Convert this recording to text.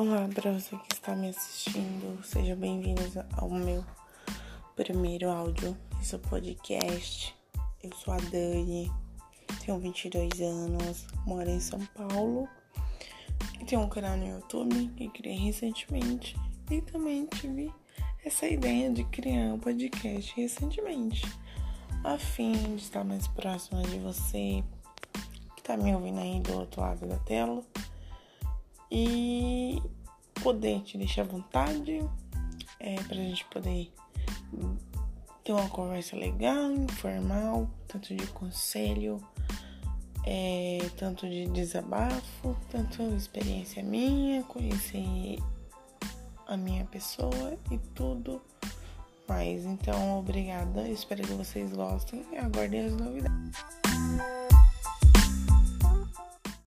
Olá para você que está me assistindo, seja bem-vindo ao meu primeiro áudio desse podcast. Eu sou a Dani, tenho 22 anos, moro em São Paulo e tenho um canal no YouTube que criei recentemente e também tive essa ideia de criar um podcast recentemente, a fim de estar mais próxima de você que está me ouvindo aí do outro lado da tela e poder te deixar à vontade, é, pra gente poder ter uma conversa legal, informal, tanto de conselho, é, tanto de desabafo, tanto experiência minha, conhecer a minha pessoa e tudo mais. Então, obrigada, espero que vocês gostem e aguardem as novidades.